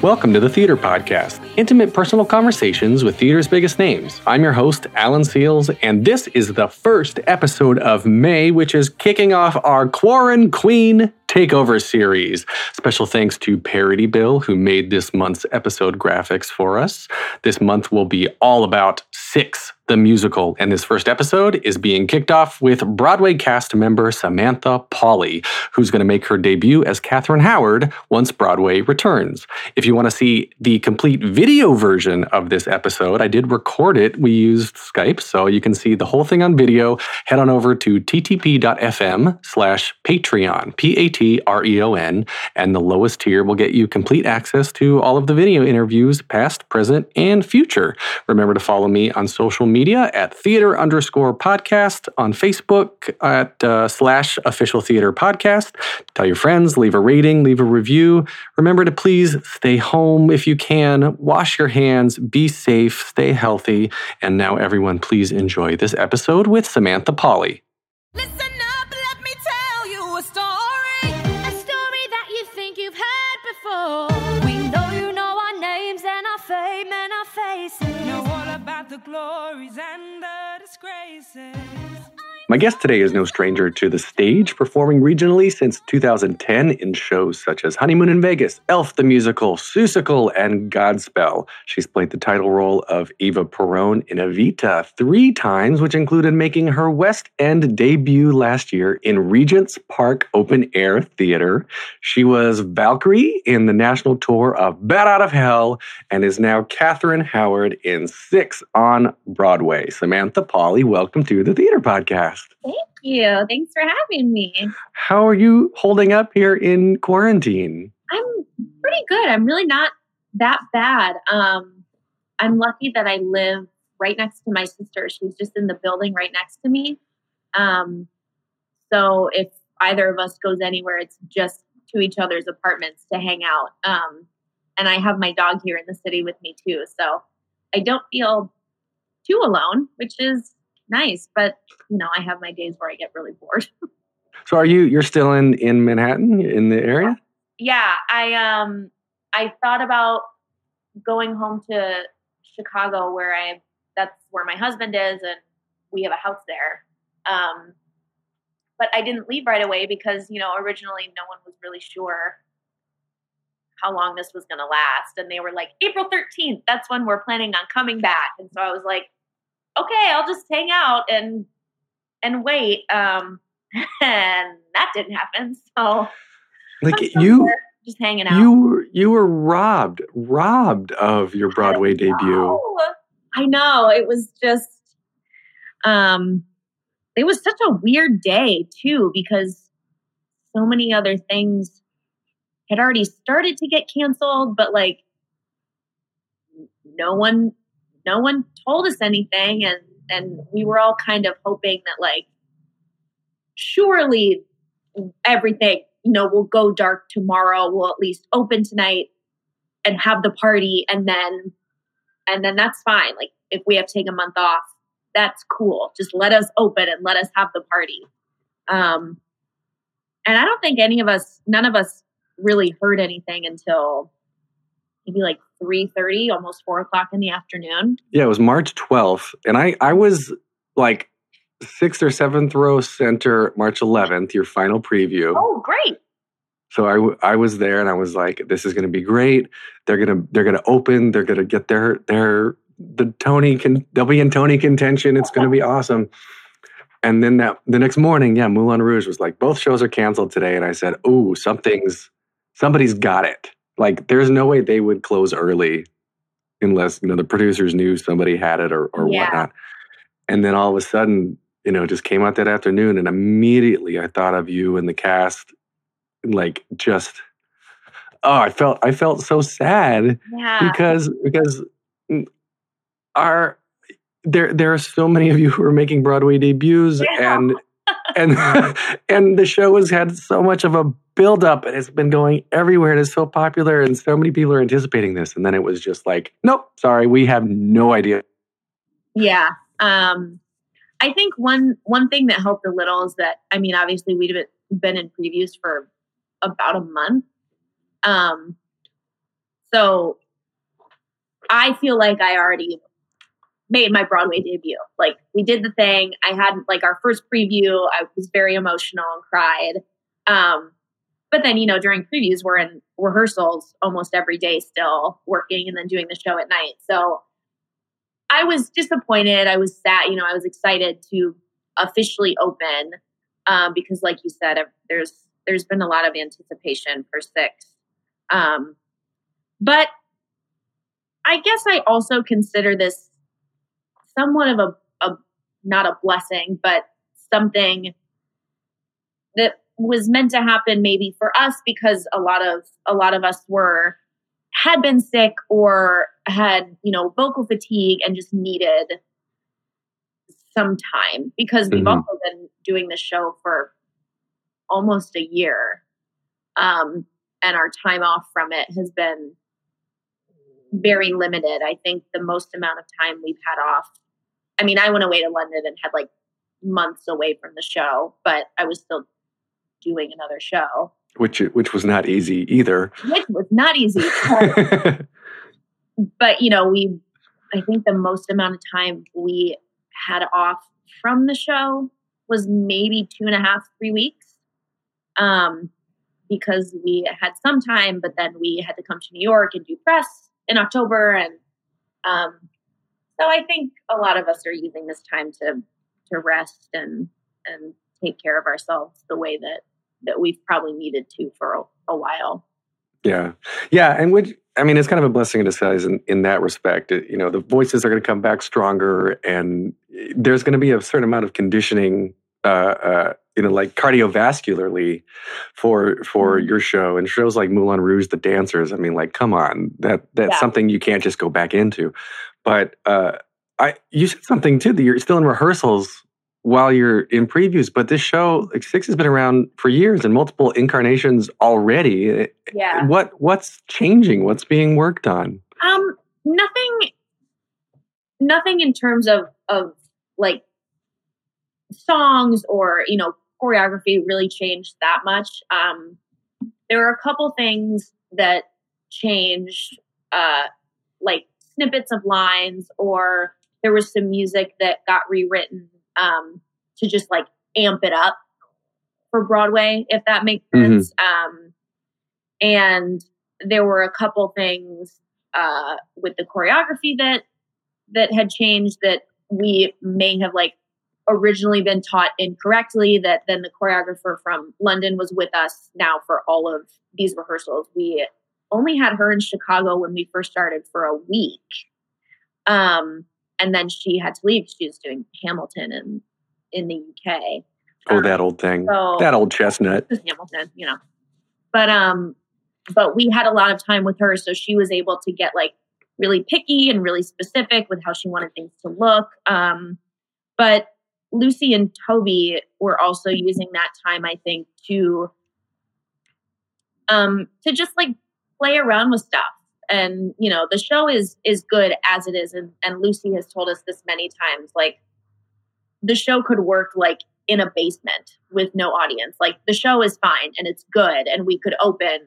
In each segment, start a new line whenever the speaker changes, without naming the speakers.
Welcome to the Theater Podcast, intimate personal conversations with theater's biggest names. I'm your host, Alan Seales, and this is the first episode of May, which is kicking off our Quarren Queen Takeover series. Special thanks to Parody Bill, who made this month's episode graphics for us. This month will be all about Six the musical. And this first episode is being kicked off with Broadway cast member Samantha Pauly, who's going to make her debut as Catherine Howard once Broadway returns. If you want to see the complete video version of this episode, I did record it. We used Skype, so you can see the whole thing on video. Head on over to ttp.fm slash Patreon, P-A-T-R-E-O-N, and the lowest tier will get you complete access to all of the video interviews, past, present, and future. Remember to follow me on social media media at theater underscore podcast on Facebook at uh, slash official theater podcast. Tell your friends, leave a rating, leave a review. Remember to please stay home if you can, wash your hands, be safe, stay healthy. And now, everyone, please enjoy this episode with Samantha Pauly.
Listen up, glories and the disgraces.
My guest today is no stranger to the stage, performing regionally since 2010 in shows such as Honeymoon in Vegas, Elf the Musical, Seussical, and Godspell. She's played the title role of Eva Peron in Evita three times, which included making her West End debut last year in Regent's Park Open Air Theater. She was Valkyrie in the national tour of Bat Out of Hell and is now Catherine Howard in Six on Broadway. Samantha Pauly, welcome to the Theater Podcast.
Thank you. Thanks for having me.
How are you holding up here in quarantine?
I'm pretty good. I'm really not that bad. Um, I'm lucky that I live right next to my sister. She's just in the building right next to me. Um, so if either of us goes anywhere, it's just to each other's apartments to hang out. Um, and I have my dog here in the city with me too. So I don't feel too alone, which is nice. But you know, I have my days where I get really bored.
So are you you're still in in Manhattan in the area?
yeah, I um I thought about going home to Chicago where I that's where my husband is and we have a house there. Um but I didn't leave right away because, you know, originally no one was really sure how long this was going to last and they were like April 13th, that's when we're planning on coming back. And so I was like, okay, I'll just hang out and and wait. Um and that didn't happen. So
Like you
just hanging out.
you were you were robbed robbed of your Broadway debut.
I know. It was just um it was such a weird day too because so many other things had already started to get canceled but like no one no one told us anything and and we were all kind of hoping that like surely everything you know will go dark tomorrow we'll at least open tonight and have the party and then and then that's fine. Like if we have to take a month off that's cool. Just let us open and let us have the party. Um and i don't think any of us none of us really heard anything until maybe like 3.30 almost 4 o'clock in the afternoon
Yeah, it was March 12th and I I was like sixth or seventh row center March 11th, your final preview.
oh great
So I, w- I was there and I was like, this is going to be great. They're going to they're going to open. They're going to get their their the Tony can they'll be in Tony contention. It's going to be awesome. And then that the next morning, yeah, Moulin Rouge was like, both shows are canceled today. And I said, oh, something's somebody's got it. Like, there's no way they would close early unless you know the producers knew somebody had it or or
Yeah.
whatnot. And then all of a sudden, you know, it just came out that afternoon, and immediately I thought of you and the cast, like just oh, I felt I felt so sad
yeah
because because our there there are so many of you who are making Broadway debuts,
Yeah.
and and and the show has had so much of a build up, and it's been going everywhere. and It's so popular, and so many people are anticipating this, and then it was just like, nope, sorry, we have no idea.
Yeah. Um, I think one one thing that helped a little is that I mean, obviously we'd have been in previews for about a month. Um, so I feel like I already made my Broadway debut. Like we did the thing. I had like our first preview. I was very emotional and cried. Um, but then you know during previews we're in rehearsals almost every day still working and then doing the show at night. So I was disappointed. I was sad. You know, I was excited to officially open um, because, like you said, there's there's been a lot of anticipation for six. Um, but I guess I also consider this somewhat of a, a not a blessing, but something that was meant to happen maybe for us because a lot of a lot of us were had been sick or had you know vocal fatigue and just needed some time because we've
Mhm.
also been doing this show for almost a year um, and our time off from it has been very limited i think the most amount of time we've had off i mean i went away to london and had like months away from the show but i was still doing another show
Which which was not easy either.
which was not easy but you know we i think the most amount of time we had off from the show was maybe two and a half three weeks um because we had some time but then we had to come to new york and do press in october and um so i think a lot of us are using this time to to rest and and take care of ourselves the way that that we've probably needed to for a, a while
Yeah, yeah, and which I mean, it's kind of a blessing in disguise in, in that respect. It- you know, the voices are going to come back stronger, and there's going to be a certain amount of conditioning, uh, uh, you know, like cardiovascularly for for
Mhm.
your show and shows like Moulin Rouge, The Dancers. I mean, like, come on, that that's
Yeah.
something you can't just go back into. But uh, I, you said something too that you're still in rehearsals while you're in previews. But this show, like Six, has been around for years and multiple incarnations already.
yeah
What what's changing? What's being worked on?
Um, nothing, nothing in terms of of like songs or you know choreography really changed that much. Um, there were a couple things that changed, uh, like snippets of lines, or there was some music that got rewritten um, to just like amp it up for Broadway, if that makes
Mhm.
sense. Um, and there were a couple things uh, with the choreography that that had changed that we may have like originally been taught incorrectly that then the choreographer from london was with us now for all of these rehearsals we only had her in chicago when we first started for a week um, and then she had to leave she was doing hamilton in in the uk
Oh,
Um,
that old thing.
so-
that old chestnut.
Hamilton, you know. But um but we had a lot of time with her so she was able to get like really picky and really specific with how she wanted things to look. Um but Lucy and Toby were also using that time I think to um to just like play around with stuff. And you know, the show is is good as it is and and Lucy has told us this many times like the show could work like in a basement with no audience. Like the show is fine and it's good and we could open,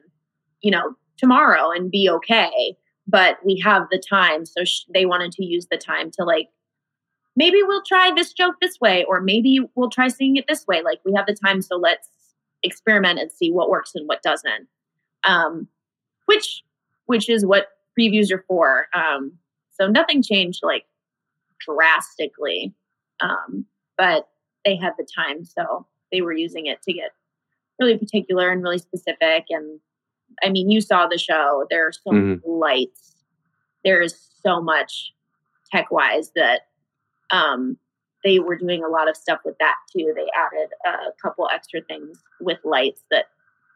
you know, tomorrow and be okay, but we have the time so sh- they wanted to use the time to like maybe we'll try this joke this way or maybe we'll try seeing it this way. Like we have the time so let's experiment and see what works and what doesn't. Um which which is what previews are for. Um so nothing changed like drastically. Um but they had the time, so they were using it to get really particular and really specific. And I mean, you saw the show. There are so many lights. There is so much tech wise that um, they were doing a lot of stuff with that too. They added a couple extra things with lights that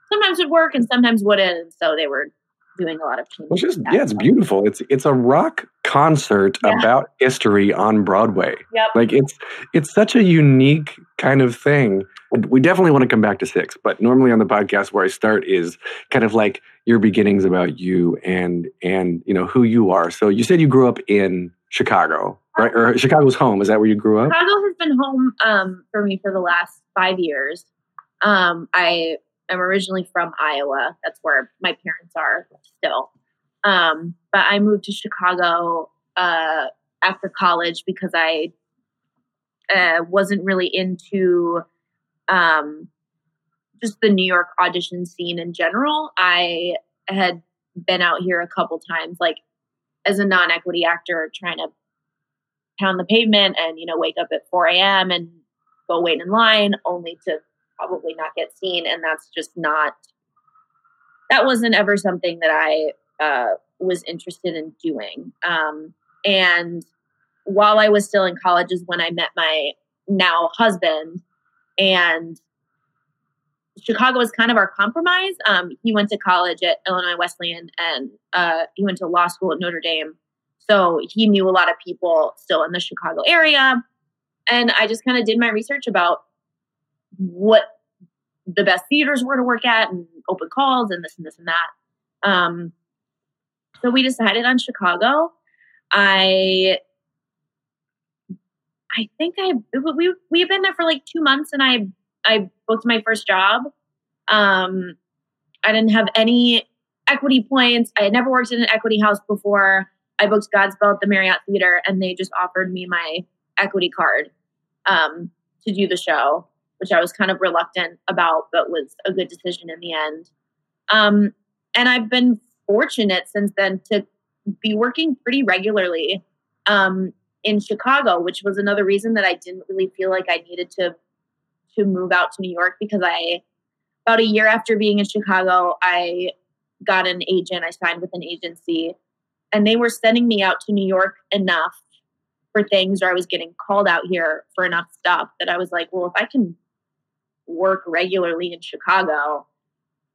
sometimes would work and sometimes wouldn't. And so they were doing a lot of changes.
Which is yeah, it's beautiful. It's it's a rock concert
Yeah.
about history on Broadway.
Yep.
Like it's it's such a unique kind of thing. We definitely want to come back to six, but normally on the podcast where I start is kind of like your beginnings about you and and you know who you are. So you said you grew up in Chicago, right? Or Chicago's home. Is that where you grew up?
Chicago has been home um, for me for the last five years. Um, I am originally from Iowa. That's where my parents are still. Um, but I moved to Chicago uh, after college because I uh, wasn't really into um, just the New York audition scene in general. I had been out here a couple times, like as a non-equity actor, trying to pound the pavement and you know wake up at 4 a.m. and go wait in line, only to probably not get seen, and that's just not. That wasn't ever something that I uh, was interested in doing. Um, and while I was still in college is when I met my now husband, and Chicago was kind of our compromise. Um, he went to college at Illinois Wesleyan, and uh, he went to law school at Notre Dame. So he knew a lot of people still in the Chicago area. And I just kind of did my research about what the best theaters were to work at and open calls and this and this and that. Um, so we decided on Chicago. I I think I we we had been there for like two months and I I booked my first job. Um, I didn't have any equity points. I had never worked in an equity house before. I booked Godspell at the Marriott Theater, and they just offered me my equity card um, to do the show, which I was kind of reluctant about, but was a good decision in the end. Um, and I've been fortunate since then to be working pretty regularly um, in Chicago, which was another reason that I didn't really feel like I needed to to move out to New York because I about a year after being in Chicago, I got an agent. I signed with an agency, and they were sending me out to New York enough for things, or I was getting called out here for enough stuff that I was like, well, if I can work regularly in Chicago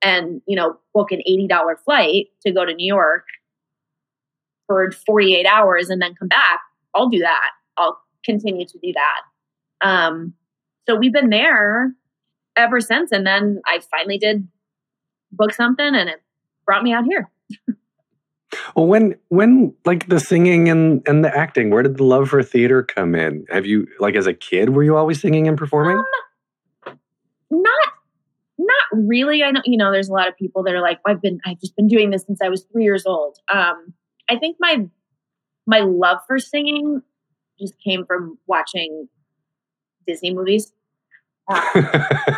and you know book an eighty dollar flight to go to New York for forty eight hours and then come back, I'll do that. I'll continue to do that. Um, so we've been there ever since. And then I finally did book something and it brought me out here.
Well, when when like the singing and and the acting, where did the love for theater come in? Have you like as a kid were you always singing and performing?
Um, not not really. I know you know there's a lot of people that are like, I've been I've just been doing this since I was three years old. Um, I think my my love for singing just came from watching Disney movies. Uh,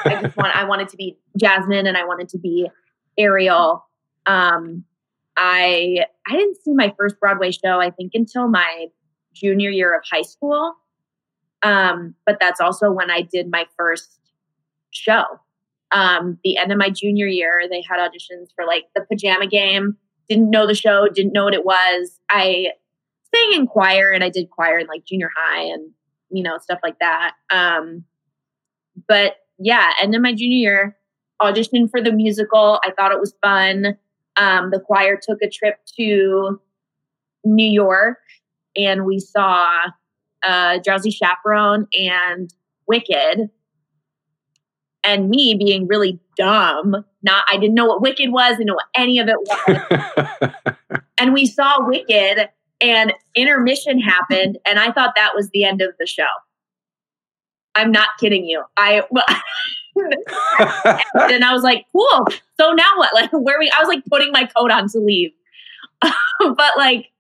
I just want I wanted to be Jasmine and I wanted to be Ariel. Um, I I didn't see my first Broadway show I think until my junior year of high school. Um, but that's also when I did my first show. Um, the end of my junior year, they had auditions for like the pajama game. Didn't know the show, didn't know what it was. I sang in choir and I did choir in like junior high and you know stuff like that. Um, but yeah, end of my junior year, auditioned for the musical. I thought it was fun. Um, the choir took a trip to New York and we saw uh, Drowsy Chaperone and Wicked. And me being really dumb, not I didn't know what Wicked was, didn't know what any of it was. and we saw Wicked, and intermission happened, and I thought that was the end of the show. I'm not kidding you. I and I was like, cool. So now what? Like, where we? I was like putting my coat on to leave, but like,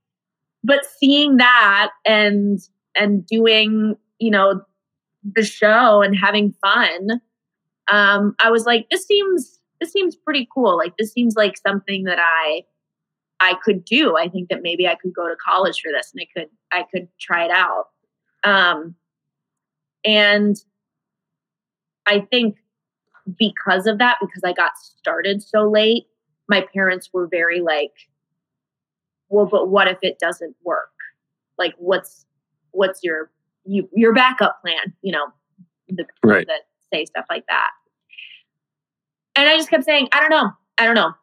but seeing that and and doing, you know, the show and having fun, um, I was like, this seems this seems pretty cool. Like, this seems like something that I I could do. I think that maybe I could go to college for this, and I could I could try it out. Um, and I think because of that, because I got started so late, my parents were very like, "Well, but what if it doesn't work? Like, what's what's your you, your backup plan?" You know, the
Right.
that say stuff like that. And I just kept saying, "I don't know, I don't know."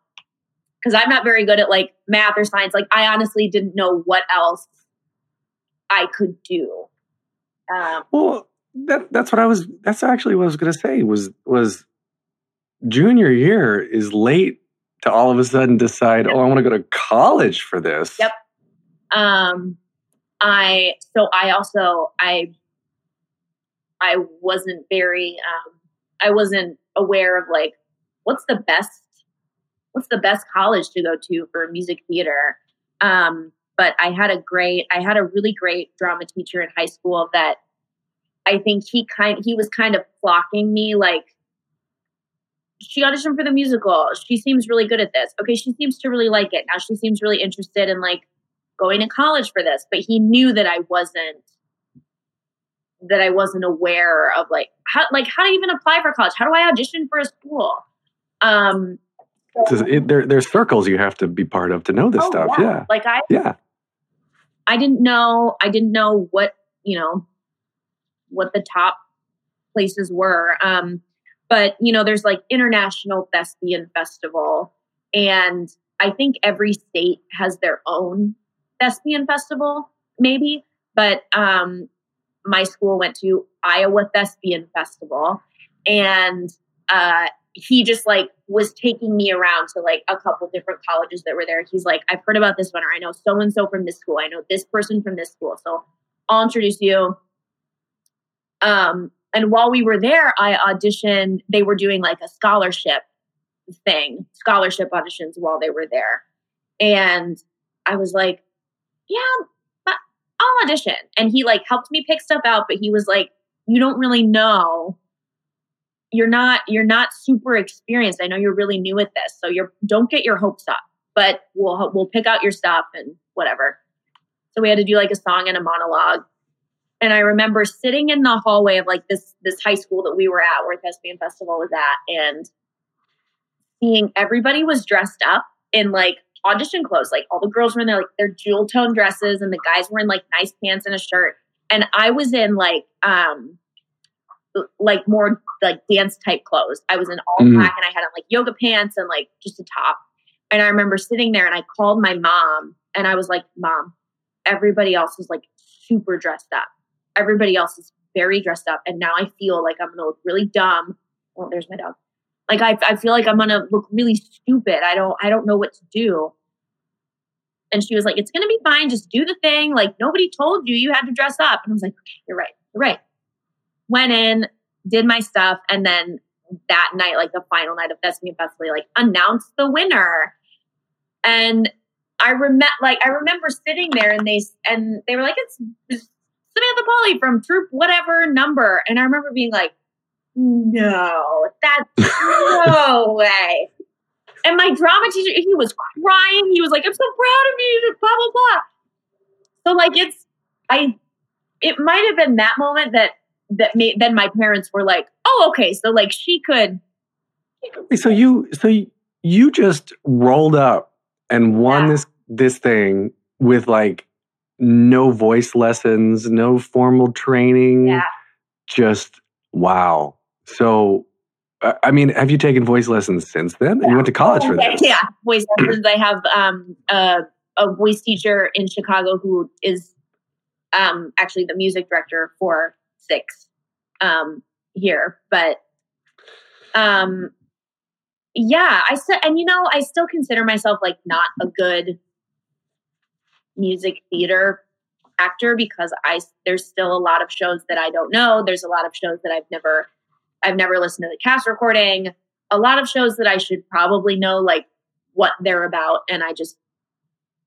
because I'm not very good at like math or science. Like I honestly didn't know what else I could do. Um,
Well, that that's what I was. That's actually what I was going to say. Was was junior year is late to all of a sudden decide.
Yep.
Oh, I want to go to college for this.
Yep. um, I so I also I I wasn't very um, I wasn't aware of like what's the best what's the best college to go to for music theater. Um, but I had a great I had a really great drama teacher in high school that I think he kind he was kind of flocking me like she auditioned for the musical. She seems really good at this. Okay, she seems to really like it. Now she seems really interested in like going to college for this. But he knew that I wasn't that I wasn't aware of like how like how to even apply for college. How do I audition for a school? Um
It's- it- there, there's circles you have to be part of to know this
oh,
stuff. Yeah.
Like I
Yeah.
I didn't know I didn't know what, you know, what the top places were. Um, but you know, there's like International Thespian Festival, and I think every state has their own thespian festival, maybe. But um, my school went to Iowa Thespian Festival, and uh, he just like was taking me around to like a couple different colleges that were there. He's like, I've heard about this one, or I know so and so from this school. I know this person from this school. So I'll introduce you. Um, and while we were there, I auditioned. They were doing like a scholarship thing, scholarship auditions while they were there. And I was like, yeah, I'll audition. And he like helped me pick stuff out, but he was like, you don't really know you're not you're not super experienced. I know you're really new at this, so you're don't get your hopes up. But we'll we'll pick out your stuff and whatever. So we had to do like a song and a monologue. And I remember sitting in the hallway of like this this high school that we were at, where Thespian Festival was at, and seeing everybody was dressed up in like audition clothes. Like all the girls were in their like their jewel tone dresses, and the guys were in like nice pants and a shirt. And I was in like um like more like dance type clothes. I was in all
Mhm.
black and I had on like yoga pants and like just a top. And I remember sitting there and I called my mom and I was like, Mom, everybody else is like super dressed up. Everybody else is very dressed up. And now I feel like I'm gonna look really dumb. Oh, there's my dog. Like I, I feel like I'm gonna look really stupid. I don't I don't know what to do. And she was like, It's gonna be fine, just do the thing. Like nobody told you you had to dress up. And I was like, okay, you're right, you're right went in, did my stuff, and then that night, like the final night of Thespian Festival, like announced the winner. And I remember, like I remember sitting there, and they and they were like, "It's, it's Samantha Pauly from Troop whatever number," and I remember being like, "No, that's no way." And my drama teacher, he was crying. He was like, "I'm so proud of you," blah blah blah. So like, it's I. It might have been that moment that that made then my parents were like, "Oh, okay, so like she could."
So you so you- you just rolled up and won
Yeah.
this this thing with like no voice lessons, no formal training.
Yeah.
Just wow. So I mean, have you taken voice lessons since then? You went to college for that.
Yeah, voice lessons. I have um a, a voice teacher in Chicago who is um actually the music director for Six um here, but um yeah, I said and you know, I still consider myself like not a good music theater actor because I there's still a lot of shows that I don't know. There's a lot of shows that I've never I've never listened to the cast recording. A lot of shows that I should probably know like what they're about and I just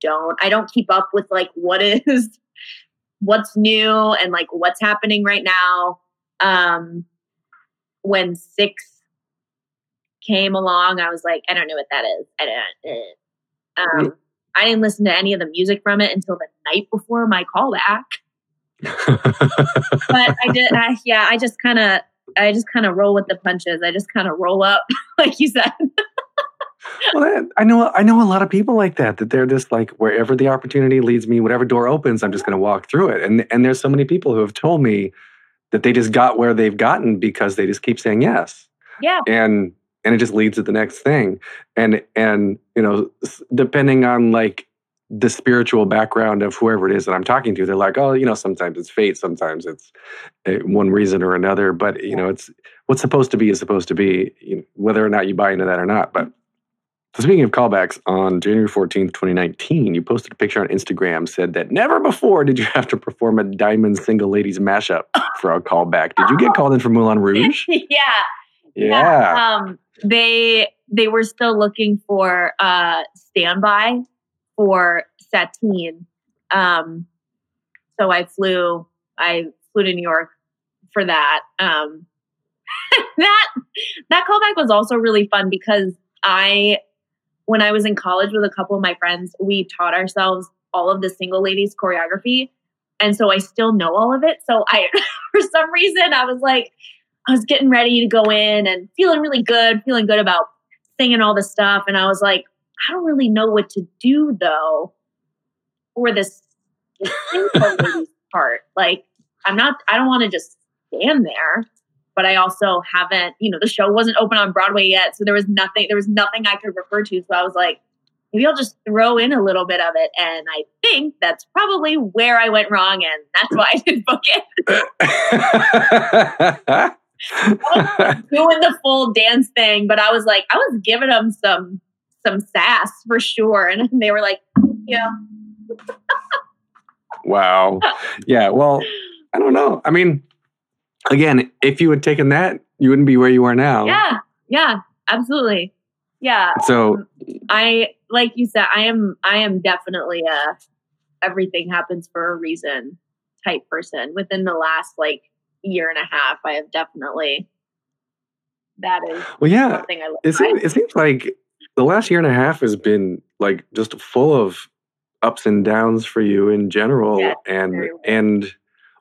don't. I don't keep up with like what is what's new and like what's happening right now. Um when 6 came along, I was like, I don't know what that is. I don't uh. um I didn't listen to any of the music from it until the night before my callback. But I did, I, yeah. I just kind of, I just kind of roll with the punches. I just kind of roll up, like you said.
well, I know I know a lot of people like that. That they're just like wherever the opportunity leads me, whatever door opens, I'm just going to walk through it. And and there's so many people who have told me that they just got where they've gotten because they just keep saying yes.
Yeah.
And and it just leads to the next thing and and you know depending on like the spiritual background of whoever it is that i'm talking to they're like oh you know sometimes it's fate sometimes it's uh, one reason or another. But you know it's what's supposed to be is supposed to be you know, whether or not you buy into that or not. But speaking of callbacks on january 14th 2019 you posted a picture on instagram said that never before did you have to perform a diamond single ladies mashup for a callback. Did you get called in for moulin rouge?
Yeah.
yeah.
Um, they they were still looking for uh standby for Satine. Um, so I flew I flew to New York for that. Um, that that callback was also really fun because I when I was in college with a couple of my friends, we taught ourselves all of the single ladies choreography. And so I still know all of it. So I for some reason I was like I was getting ready to go in and feeling really good, feeling good about singing all this stuff. And I was like, I don't really know what to do though for this, this part. Like, I'm not, I don't want to just stand there, but I also haven't, you know, the show wasn't open on Broadway yet. So there was nothing, there was nothing I could refer to. So I was like, maybe I'll just throw in a little bit of it. And I think that's probably where I went wrong. And that's why I didn't book it. doing the full dance thing, but I was like, I was giving them some some sass for sure, and they were like, yeah,
wow. Yeah. Well, I don't know. I mean, again, if you had taken that, you wouldn't be where you are now.
yeah, yeah, absolutely, yeah.
So, um,
I like you said, I am I am definitely a everything happens for a reason type person. Within the last like year and a half, I have definitely that is
well, yeah.
something I
It
live by.
seems, it seems like the last year and a half has been like just full of ups and downs for you in general.
Yeah,
and
well.
and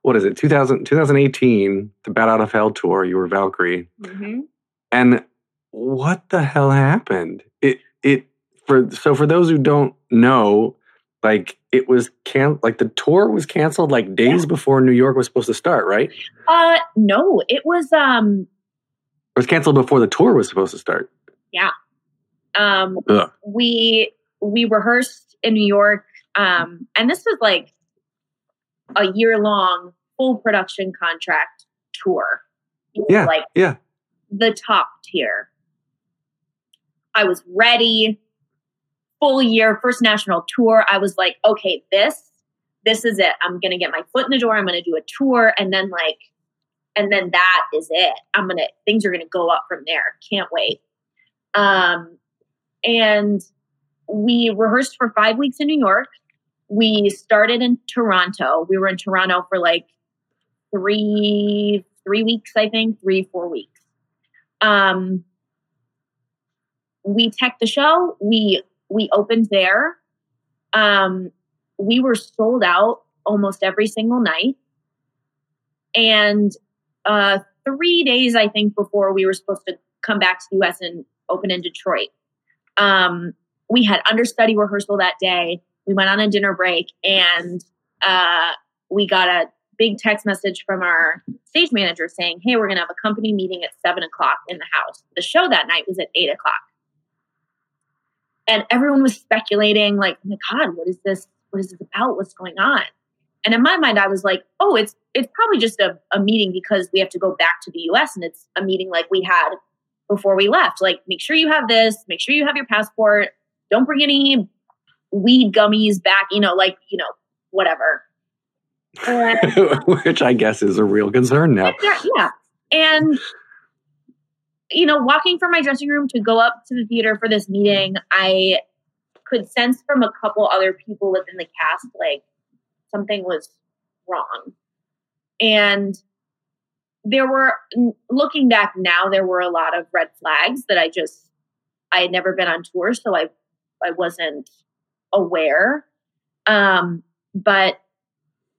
what is it? 2000, 2018, the Bat Out of Hell tour. You were Valkyrie,
Mhm.
and what the hell happened? It it for so for those who don't know, like it was can like the tour was canceled like days before New York was supposed to start, right?
Uh, no, it was um It
was canceled before the tour was supposed to start.
Um
Ugh.
we we rehearsed in New York, um, and this was like a year long full production contract tour.
Yeah,
like
yeah.
the top tier. I was ready, full year, first national tour. I was like, okay, this this is it. I'm gonna get my foot in the door. I'm gonna do a tour, and then like, and then that is it. I'm gonna things are gonna go up from there. Can't wait. Um, and we rehearsed for five weeks in New York. We started in Toronto. We were in Toronto for like three three weeks, I think, three four weeks. Um, we teched the show. We we opened there. Um, we were sold out almost every single night, and uh, three days I think before we were supposed to come back to the US and open in Detroit. Um, we had understudy rehearsal that day. We went on a dinner break and uh, we got a big text message from our stage manager saying, Hey, we're going to have a company meeting at seven o'clock in the house. The show that night was at eight o'clock. And everyone was speculating, like, oh my God, what is this? What is this about? What's going on? And in my mind, I was like, oh, it's it's probably just a, a meeting because we have to go back to the US and it's a meeting like we had before we left. Like, make sure you have this, make sure you have your passport, don't bring any weed gummies back, you know, like, you know, whatever.
Which I guess is a real concern now.
yeah, yeah. And you know, walking from my dressing room to go up to the theater for this meeting, I could sense from a couple other people within the cast like something was wrong. And there were looking back now there were a lot of red flags that I just I had never been on tour so I I wasn't aware. Um but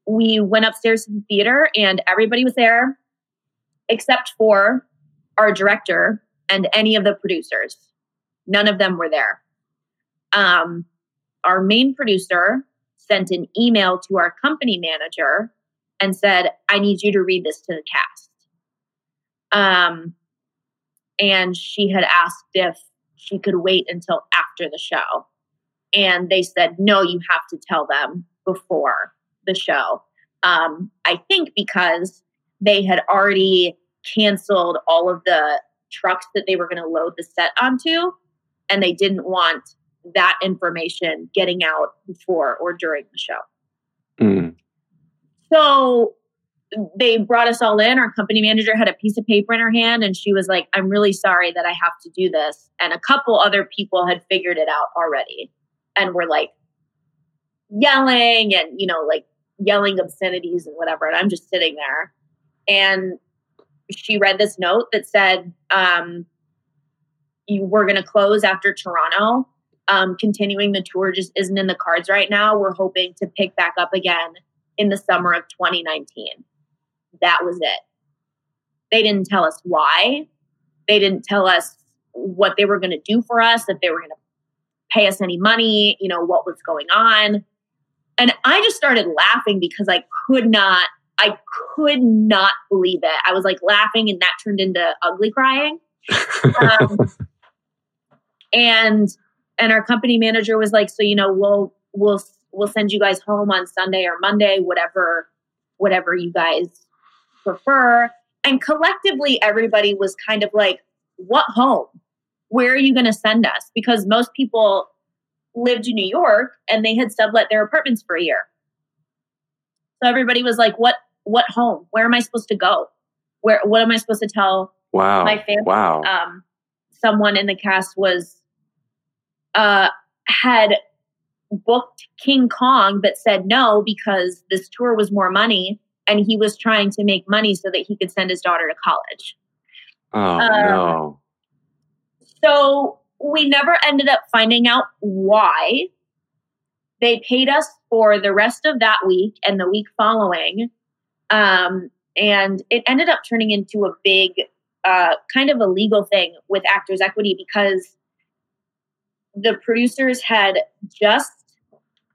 we went upstairs to the theater and everybody was there except for our director and any of the producers. None of them were there. Um, our main producer sent an email to our company manager and said, I need you to read this to the cast. Um, and she had asked if she could wait until after the show. And they said, no, you have to tell them before the show. Um, I think because they had already canceled all of the trucks that they were going to load the set onto, and they didn't want that information getting out before or during the show.
Mm.
So they brought us all in. Our company manager had a piece of paper in her hand and she was like, I'm really sorry that I have to do this. And a couple other people had figured it out already and were like yelling and, you know, like yelling obscenities and whatever. And I'm just sitting there. And she read this note that said, um, you were going to close after Toronto. Um, continuing the tour just isn't in the cards right now. We're hoping to pick back up again in the summer of 2019. That was it. They didn't tell us why. They didn't tell us what they were going to do for us, if they were going to pay us any money, you know, what was going on. And I just started laughing because I could not, I could not believe it. I was like laughing and that turned into ugly crying. Um, and and our company manager was like, so you know, we'll we'll we'll send you guys home on Sunday or Monday, whatever whatever you guys prefer. And collectively, everybody was kind of like, what home? Where are you going to send us? Because most people lived in New York and they had sublet their apartments for a year. So everybody was like, what what home? Where am I supposed to go? Where what am I supposed to tell
Wow.
my family?
Wow.
Um, someone in the cast was uh, had booked King Kong, but said no because this tour was more money, and he was trying to make money so that he could send his daughter to college.
oh,
um,
no.
So we never ended up finding out why. They paid us for the rest of that week and the week following. Um, and it ended up turning into a big, uh, kind of a legal thing with Actors Equity because the producers had just,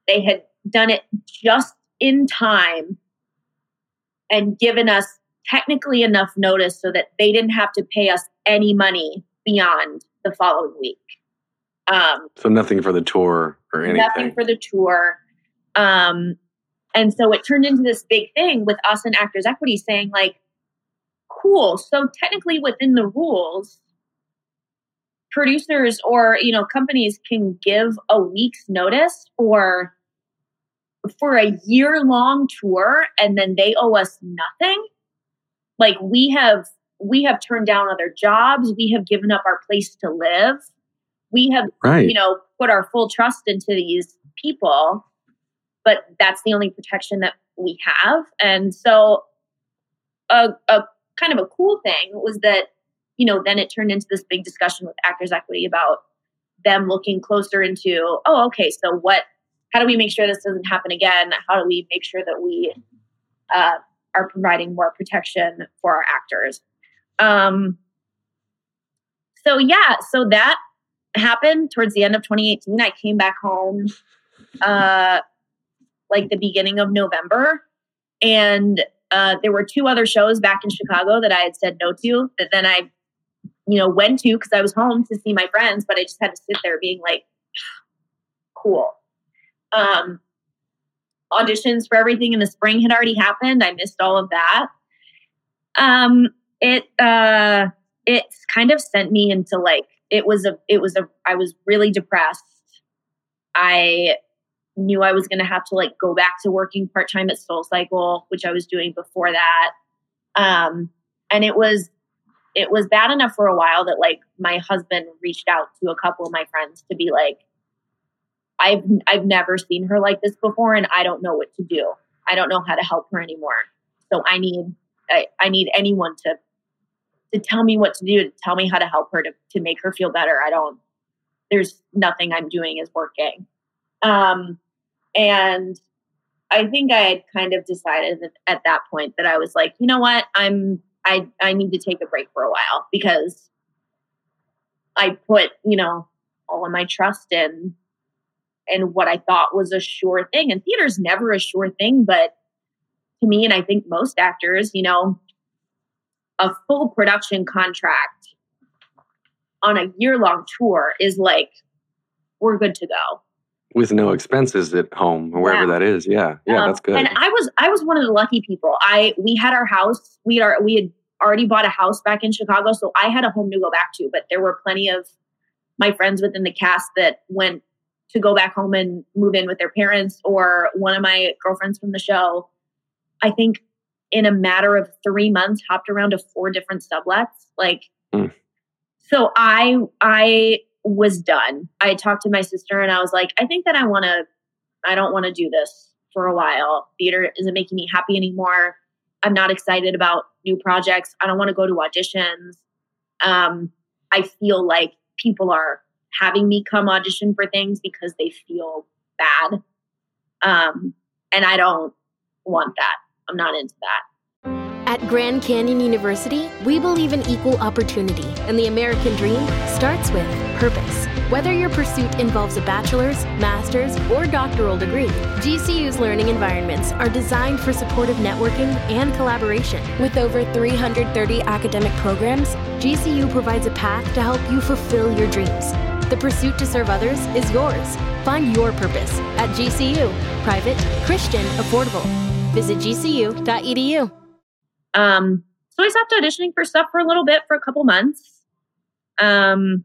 they had done it just in time and given us technically enough notice so that they didn't have to pay us any money beyond the following week. Um,
So nothing for the tour or anything.
nothing for the tour. Um, and so it turned into this big thing with us and Actors Equity saying, like, cool. So technically within the rules, producers or you know companies can give a week's notice for for a year long tour and then they owe us nothing. Like we have we have turned down other jobs. We have given up our place to live. We have
right.
you know put our full trust into these people but that's the only protection that we have. And so a, a kind of a cool thing was that you know then it turned into this big discussion with actors equity about them looking closer into oh okay so what how do we make sure this doesn't happen again? How do we make sure that we uh, are providing more protection for our actors? Um, so yeah so that happened towards the end of 2018 i came back home uh like the beginning of november. And uh, there were two other shows back in chicago that i had said no to that then i you know went to because i was home to see my friends but i just had to sit there being like cool um auditions for everything in the spring had already happened. I missed all of that. Um it uh it's kind of sent me into like it was a it was a i was really depressed. I knew i was going to have to like go back to working part-time at SoulCycle which i was doing before that. Um and it was it was bad enough for a while that like my husband reached out to a couple of my friends to be like i've i've never seen her like this before and i don't know what to do. I don't know how to help her anymore. So i need i, I need anyone to to tell me what to do to tell me how to help her to, to make her feel better. I don't there's nothing i'm doing is working. Um and i think i had kind of decided that at that point that i was like you know what? I'm i i need to take a break for a while because i put you know all of my trust in and what i thought was a sure thing and theater's never a sure thing but to me and i think most actors you know a full production contract on a year long tour is like we're good to go.
With no expenses at home or wherever
Yeah.
that is. Yeah. Yeah,
Um,
that's good.
And I was I was one of the lucky people. I we had our house. We are we had already bought a house back in Chicago, so I had a home to go back to. But there were plenty of my friends within the cast that went to go back home and move in with their parents, or one of my girlfriends from the show. I think in a matter of three months, hopped around to four different sublets. Like,
Mm.
so I I was done. I talked to my sister and I was like, I think that I want to. I don't want to do this for a while. Theater isn't making me happy anymore. I'm not excited about new projects. I don't want to go to auditions. Um, I feel like people are having me come audition for things because they feel bad. Um, and I don't want that. I'm not into that.
At Grand Canyon University, we believe in equal opportunity, and the American dream starts with purpose. Whether your pursuit involves a bachelor's, master's, or doctoral degree, GCU's learning environments are designed for supportive networking and collaboration. With over 330 academic programs, GCU provides a path to help you fulfill your dreams. The pursuit to serve others is yours. Find your purpose at GCU. Private, Christian, affordable. Visit gcu.edu.
Um, so I stopped auditioning for stuff for a little bit for a couple months. Um,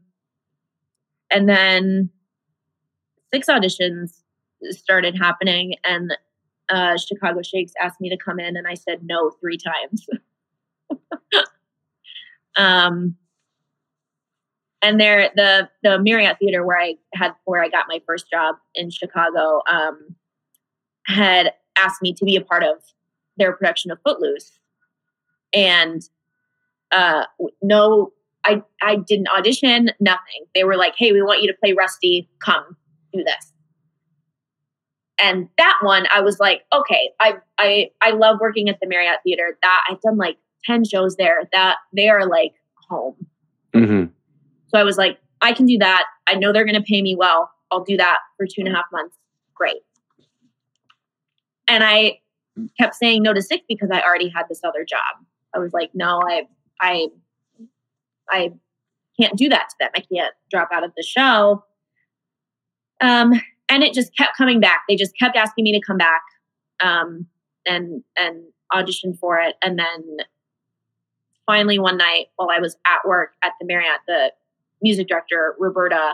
and then six auditions started happening, and uh, Chicago Shakes asked me to come in, and I said no three times. um, and there, the the Marriott Theater where I had where I got my first job in Chicago um, had asked me to be a part of their production of Footloose. And uh no i i didn't audition nothing. They were like hey we want you to play rusty. Come do this. And that one i was like okay i i i love working at the marriott theater. That i've done like 10 shows there. That they are like home.
Hmm
so i was like i can do that i know they're going to pay me well i'll do that for two and a half months great and i kept saying no to six because i already had this other job I was like, no, I, I, I can't do that to them. I can't drop out of the show. Um, and it just kept coming back. They just kept asking me to come back, um, and and audition for it. And then finally, one night while I was at work at the Marriott, the music director Roberta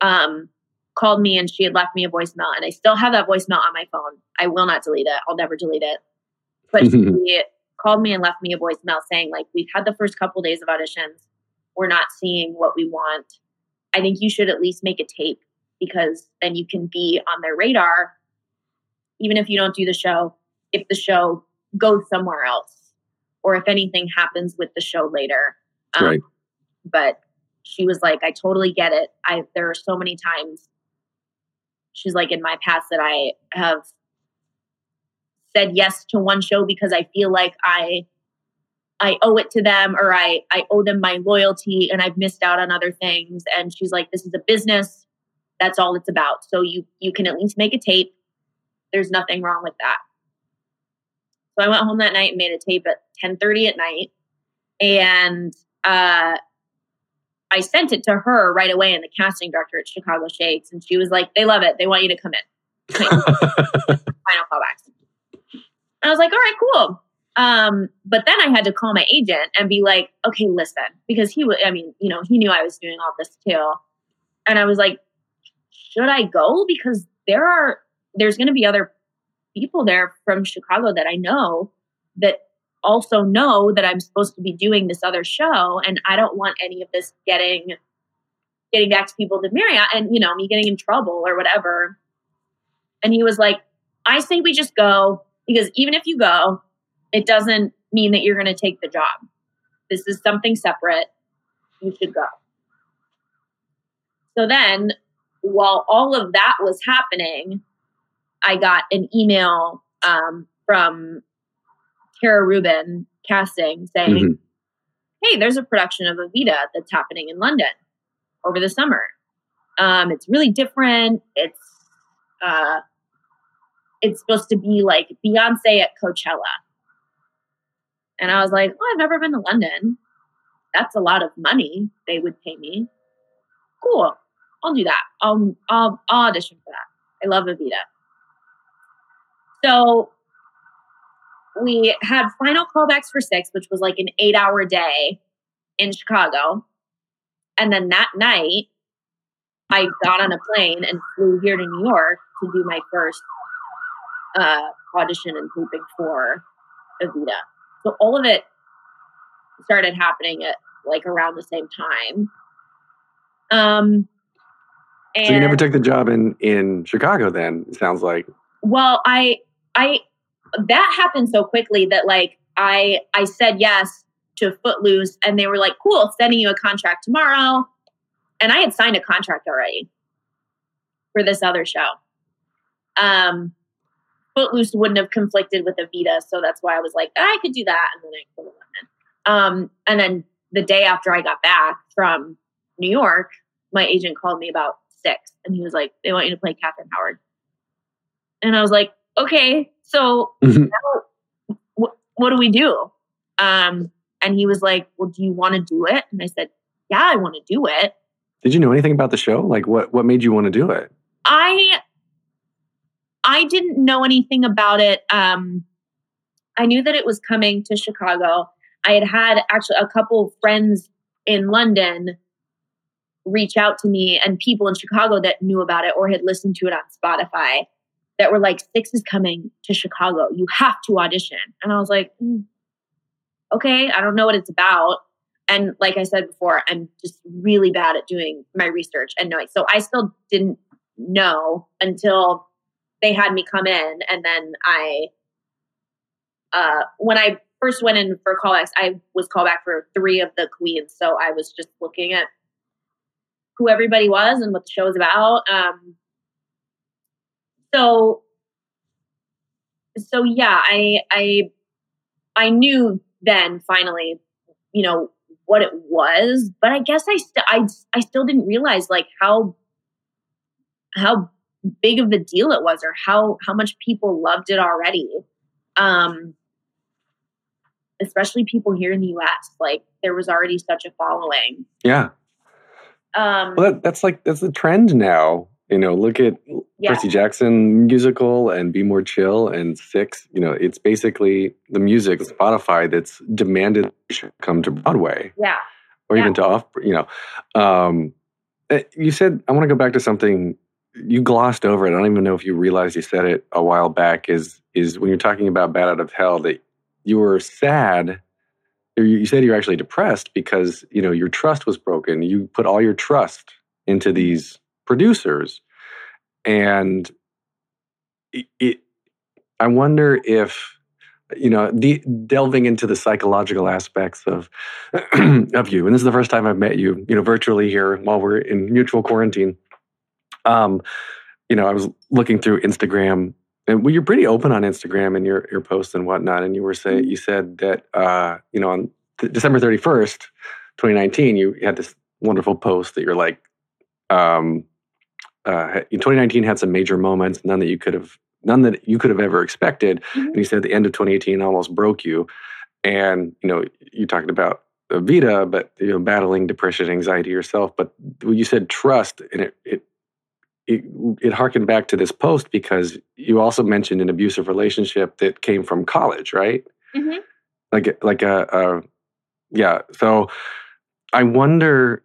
um, called me, and she had left me a voicemail, and I still have that voicemail on my phone. I will not delete it. I'll never delete it. But she called me and left me a voicemail saying like we've had the first couple days of auditions we're not seeing what we want i think you should at least make a tape because then you can be on their radar even if you don't do the show if the show goes somewhere else or if anything happens with the show later Um,
Right.
but she was like i totally get it. I there are so many times she's like in my past that i have said yes to one show because I feel like I I owe it to them or I I owe them my loyalty and I've missed out on other things. And she's like this is a business. That's all it's about. So you you can at least make a tape. There's nothing wrong with that. So I went home that night and made a tape at 10:30 at night. And uh I sent it to her right away and the casting director at Chicago Shakes and she was like they love it they want you to come in final callbacks I was like, all right, cool. Um, but then I had to call my agent and be like, okay, listen, because he was, I mean, you know, he knew I was doing all this too. And I was like, should I go? Because there are, there's going to be other people there from Chicago that I know that also know that I'm supposed to be doing this other show. And I don't want any of this getting, getting back to people to Marriott and, you know, me getting in trouble or whatever. And he was like, I say we just go because even if you go, it doesn't mean that you're going to take the job. This is something separate. You should go. So then, while all of that was happening, I got an email um, from Tara Rubin casting saying,
Mhm.
Hey, there's a production of Evita that's happening in London over the summer. Um, it's really different. It's uh, it's supposed to be like Beyonce at Coachella. And I was like, well, I've never been to London. that's a lot of money they would pay me. Cool. I'll do that. I'll, I'll, I'll audition for that. I love Evita. So we had final callbacks for six, which was like an eight hour day in Chicago. And then that night, I got on a plane and flew here to New York to do my first uh, audition and taping for Evita. So all of it started happening at like around the same time. Um, and
So you never took the job in in Chicago then, it sounds like.
well, I, I, that happened so quickly that like I, I said yes to Footloose, and they were like, "Cool, sending you a contract tomorrow," and I had signed a contract already for this other show. Um, Footloose wouldn't have conflicted with Evita, so that's why I was like, I could do that, and then I could have. Um, and then the day after I got back from New York, my agent called me about six, and he was like, "They want you to play Catherine Howard," and I was like, "Okay, so
Mhm.
now what, what do we do?" Um, and he was like, "Well, do you want to do it?" And I said, "Yeah, I want to do it."
Did you know anything about the show? Like what what made you want to do it?
I I didn't know anything about it. Um, I knew that it was coming to Chicago. I had had actually a couple friends in London reach out to me and people in Chicago that knew about it or had listened to it on Spotify that were like, Six is coming to Chicago. You have to audition. And I was like, "Mm, okay, I don't know what it's about. And like I said before, I'm just really bad at doing my research and knowing. So I still didn't know until they had me come in. And then I, uh, when I first went in for callbacks, I was called back for three of the queens. So I was just looking at who everybody was and what the show was about. Um, so, so yeah, I, I, I knew then finally, you know, what it was, but I guess I, st- I, I still didn't realize like how, how big of a deal it was or how, how much people loved it already. Um, especially people here in the US, like there was already such a following.
Yeah.
Um,
Well that, that's like that's the trend now. You know, look at
yeah,
Percy Jackson musical and Be More Chill and Six. You know, it's basically the music, Spotify, that's demanded come to Broadway
yeah,
or
Yeah.
even to off. You know, um, eh, you said I want to go back to something you glossed over it. I don't even know if you realized you said it a while back. Is is when you're talking about Bat Out of Hell that you were sad. you said you're actually depressed because you know your trust was broken. You put all your trust into these producers, and it, it I wonder if you know de- delving into the psychological aspects of of you. And this is the first time I've met you, you know, virtually here while we're in mutual quarantine. Um, you know, I was looking through Instagram, and well, you're pretty open on Instagram and your your posts and whatnot. And you were saying you said that uh, you know on th- December thirty first, twenty nineteen, you had this wonderful post that you're like, um, uh, 2019 had some major moments, none that you could have none that you could have ever expected.
Mhm.
And you said the end of 2018 almost broke you. And you know, you talked about Vita, but you know, battling depression, anxiety yourself. But you said trust, and it it it, it harkened back to this post because you also mentioned an abusive relationship that came from college, right?
Mhm.
Like like a, a yeah. So I wonder,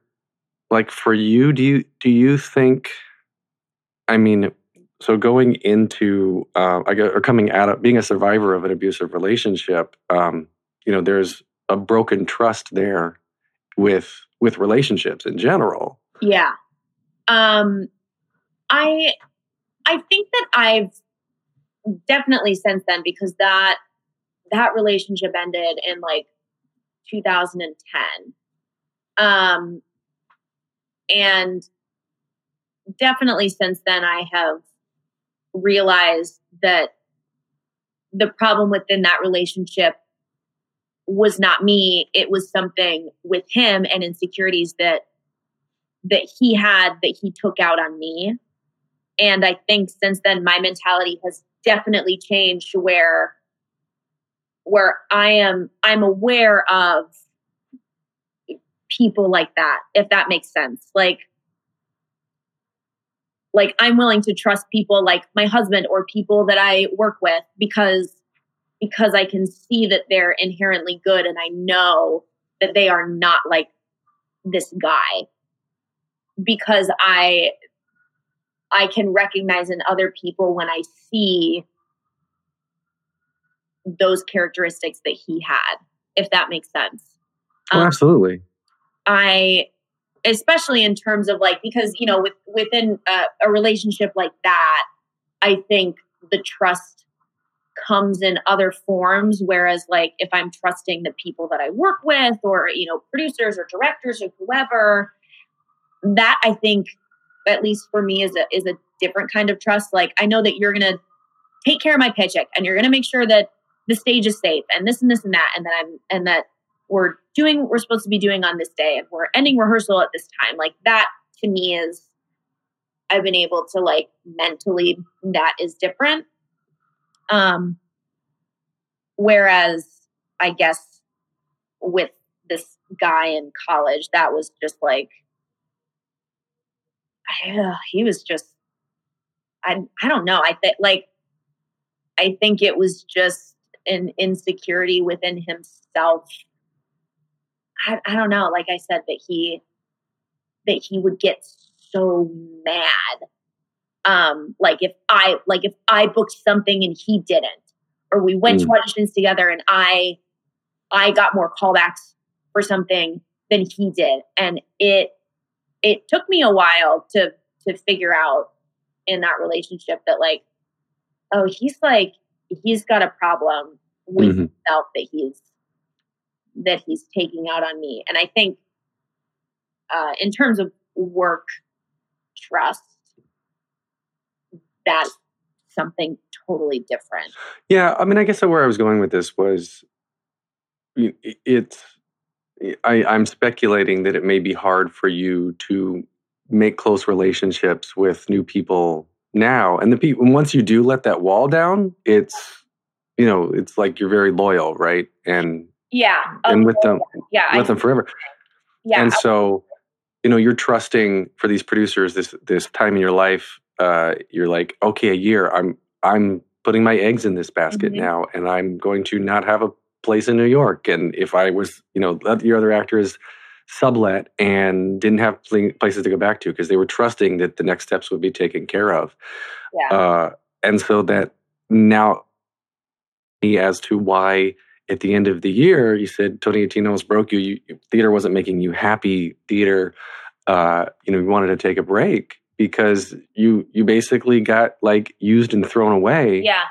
like for you, do you do you think? I mean, so going into uh, I guess, or coming out of being a survivor of an abusive relationship, um, you know, there's a broken trust there with with relationships in general.
Yeah. Um I I think that I've definitely since then because that that relationship ended in like 2010. Um and definitely since then I have realized that the problem within that relationship was not me it was something with him and insecurities that that he had that he took out on me. And I think since then my mentality has definitely changed where where I am I'm aware of people like that, if that makes sense. Like, like I'm willing to trust people like my husband or people that I work with because because I can see that they're inherently good and I know that they are not like this guy because I I can recognize in other people when I see those characteristics that he had, if that makes sense.
Oh,
Um,
absolutely.
I, especially in terms of like, because, you know, with, within a, a relationship like that, I think the trust comes in other forms. Whereas, like, if I'm trusting the people that I work with or, you know, producers or directors or whoever, that I think, at least for me, is a, is a different kind of trust. Like, I know that you're going to take care of my paycheck and you're going to make sure that the stage is safe and this and this and that. And that I'm, and that we're doing what we're supposed to be doing on this day and we're ending rehearsal at this time. Like that to me is i've been able to like mentally that is different. Um whereas i guess with this guy in college that was just like he was just i i don't know. I think like i think it was just an insecurity within himself I, I don't know like i said that he that he would get so mad um like if i like if i booked something and he didn't or we went to auditions together and i i got more callbacks for something than he did and it it took me a while to to figure out in that relationship that like oh he's like he's got a problem with
Mhm.
himself that he's that he's taking out on me. And I think uh, in terms of work trust, that's something totally different.
Yeah, I mean, I guess where I was going with this was it's. I, I'm speculating that it may be hard for you to make close relationships with new people now, and the people once you do let that wall down, it's you know it's like you're very loyal, right? And
Yeah.
and with them
yeah.
With them forever.
yeah.
and so you know you're trusting for these producers this this time in your life uh you're like okay a year i'm i'm putting my eggs in this basket
Mhm.
now and i'm going to not have a place in new york and if i was you know your other actors sublet and didn't have pl- places to go back to because they were trusting that the next steps would be taken care of
yeah.
uh, and so that now me as to why at the end of the year you said Tony almost broke you, you theater wasn't making you happy theater uh, you know you wanted to take a break because you you basically got like used and thrown away
yeah.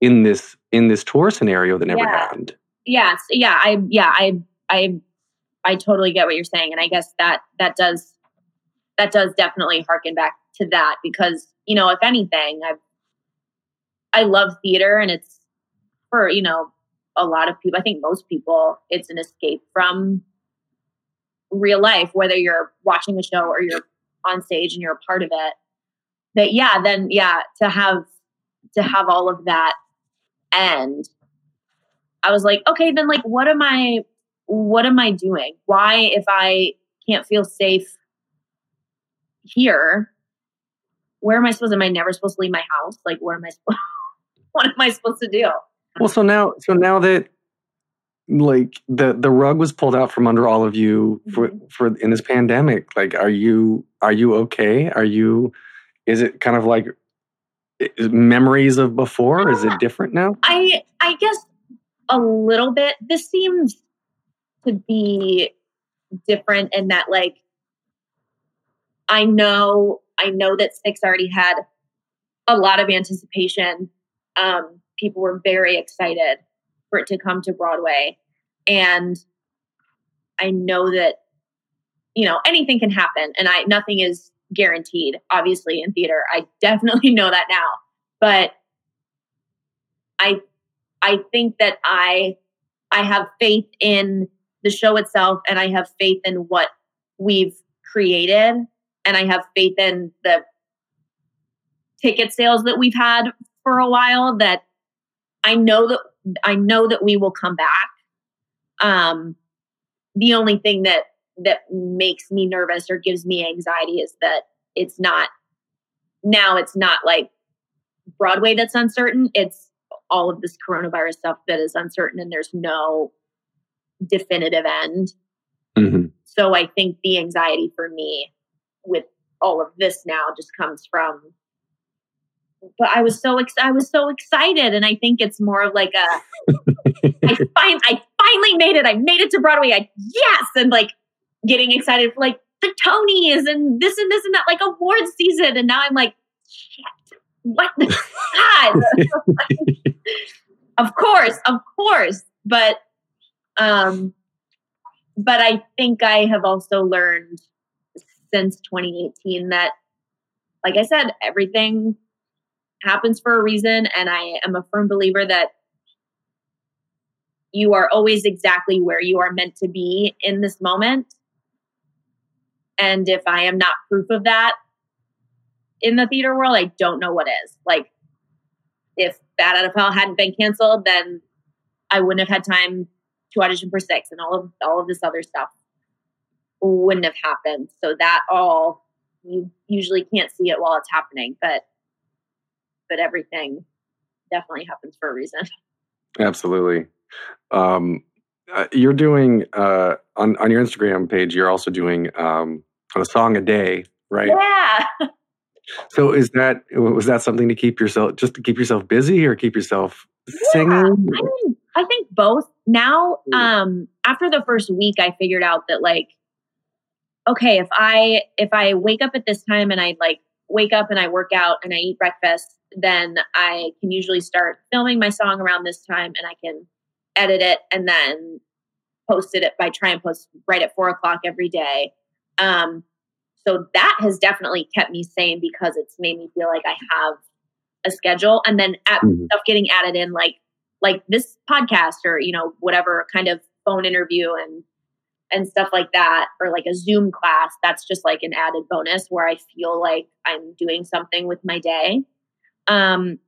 in this in this tour scenario that never
Yeah.
happened
Yes. Yeah. I, yeah. I, I, I totally get what you're saying. And I guess that, that does, that does definitely harken back to that because, you know, if anything, I've, I love theater and it's for, you know, a lot of people, I think most people, it's an escape from real life, whether you're watching a show or you're on stage and you're a part of it. But yeah, then, yeah, to have, to have all of that end I was like, okay, then like what am I what am I doing? Why if I can't feel safe here, where am I supposed am I never supposed to leave my house? Like where am I what am I supposed to do?
Well so now so now that like the the rug was pulled out from under all of you for
Mhm.
for in this pandemic like are you are you okay are you is it kind of like memories of before is it different now
I I guess a little bit. This seems to be different in that like I know I know that Six already had a lot of anticipation. Um, people were very excited for it to come to Broadway, and I know that you know anything can happen, and I nothing is guaranteed. Obviously, in theater, I definitely know that now, but I I think that I I have faith in the show itself and I have faith in what we've created and I have faith in the ticket sales that we've had for a while that I know that I know that we will come back. Um the only thing that that makes me nervous or gives me anxiety is that it's not now it's not like Broadway that's uncertain. It's all of this coronavirus stuff that is uncertain and there's no definitive end.
Mhm.
So I think the anxiety for me with all of this now just comes from but I was so ex- I was so excited and I think it's more of like a I find I finally made it. I made it to Broadway. I yes and like getting excited for like the Tonys and this and this and that like awards season and now I'm like shit. What God. of course, of course, but um but I think I have also learned since 2018 that like I said everything happens for a reason and I am a firm believer that you are always exactly where you are meant to be in this moment. And if I am not proof of that in the theater world, I don't know what is. Like, if Bat Out of Hell hadn't been canceled, then I wouldn't have had time to audition for six and all of all of this other stuff wouldn't have happened. So that all you usually can't see it while it's happening, but but everything definitely happens for a reason.
Absolutely. Um, uh, you're doing uh, on on your Instagram page. You're also doing um, a song a day, right?
Yeah.
So is that was that something to keep yourself just to keep yourself busy or keep yourself singing?
I, mean, I think both. Now, um, after the first week, I figured out that like, okay, if I if I wake up at this time and I like wake up and I work out and I eat breakfast, then I can usually start filming my song around this time and I can edit it and then post it by try and post right at four o'clock every day. Um, so that has definitely kept me sane because it's made me feel like I have a schedule and then at,
Mhm.
stuff getting added in like like this podcast or you know whatever kind of phone interview and and stuff like that or like a zoom class that's just like an added bonus where i feel like i'm doing something with my day. Um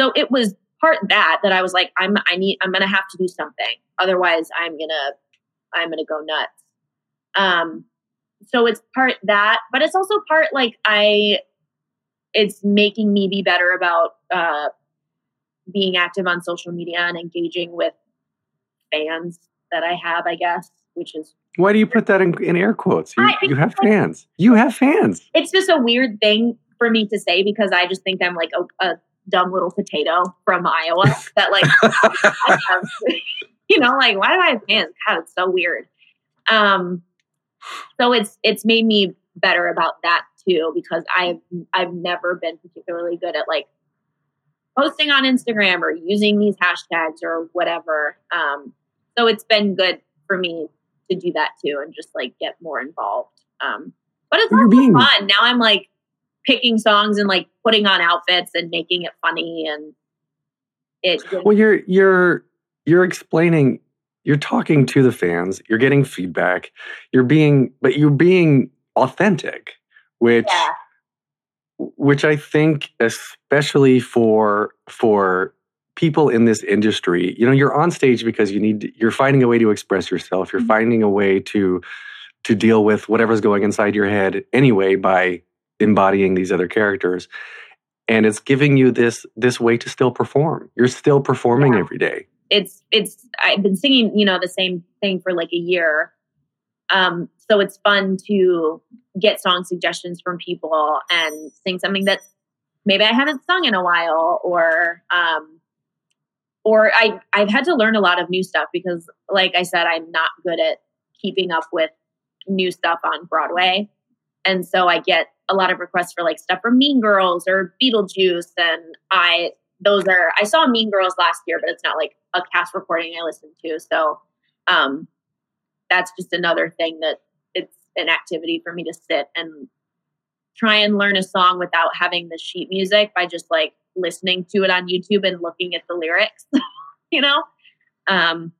so it was part that that i was like i'm i need i'm gonna have to do something otherwise i'm gonna i'm gonna go nuts. Um so it's part that but it's also part like i it's making me be better about uh being active on social media and engaging with fans that i have i guess which is
Why do you put that in, in air quotes? You, you have fans. You have fans.
it's just a weird thing for me to say because I just think I'm like a, a dumb little potato from Iowa that like have, you know like why do I have fans? God, it's so weird. Um, so it's it's made me better about that too because I've I've never been particularly good at like posting on Instagram or using these hashtags or whatever. Um, so it's been good for me to do that too and just like get more involved. Um, but it's also
being-
fun. Now I'm like picking songs and like putting on outfits and making it funny and it.
Well, you're you're you're explaining. You're talking to the fans. You're getting feedback. You're being, but you're being authentic, which
yeah,
which I think, especially for for people in this industry, you know, you're on stage because you need. You're finding a way to express yourself. You're
Mhm.
finding a way to to deal with whatever's going inside your head anyway by embodying these other characters, and it's giving you this this way to still perform. You're still performing
Yeah.
every day.
it's it's. I've been singing, you know, the same thing for like a year. Um, so it's fun to get song suggestions from people and sing something that maybe I haven't sung in a while, or um, or I I've had to learn a lot of new stuff because, like I said, I'm not good at keeping up with new stuff on Broadway, and so I get a lot of requests for like stuff from Mean Girls or Beetlejuice, and I those are I saw Mean Girls last year, but it's not like a cast recording I listened to, so um, that's just another thing that it's an activity for me to sit and try and learn a song without having the sheet music by just like listening to it on YouTube and looking at the lyrics, you know? Um,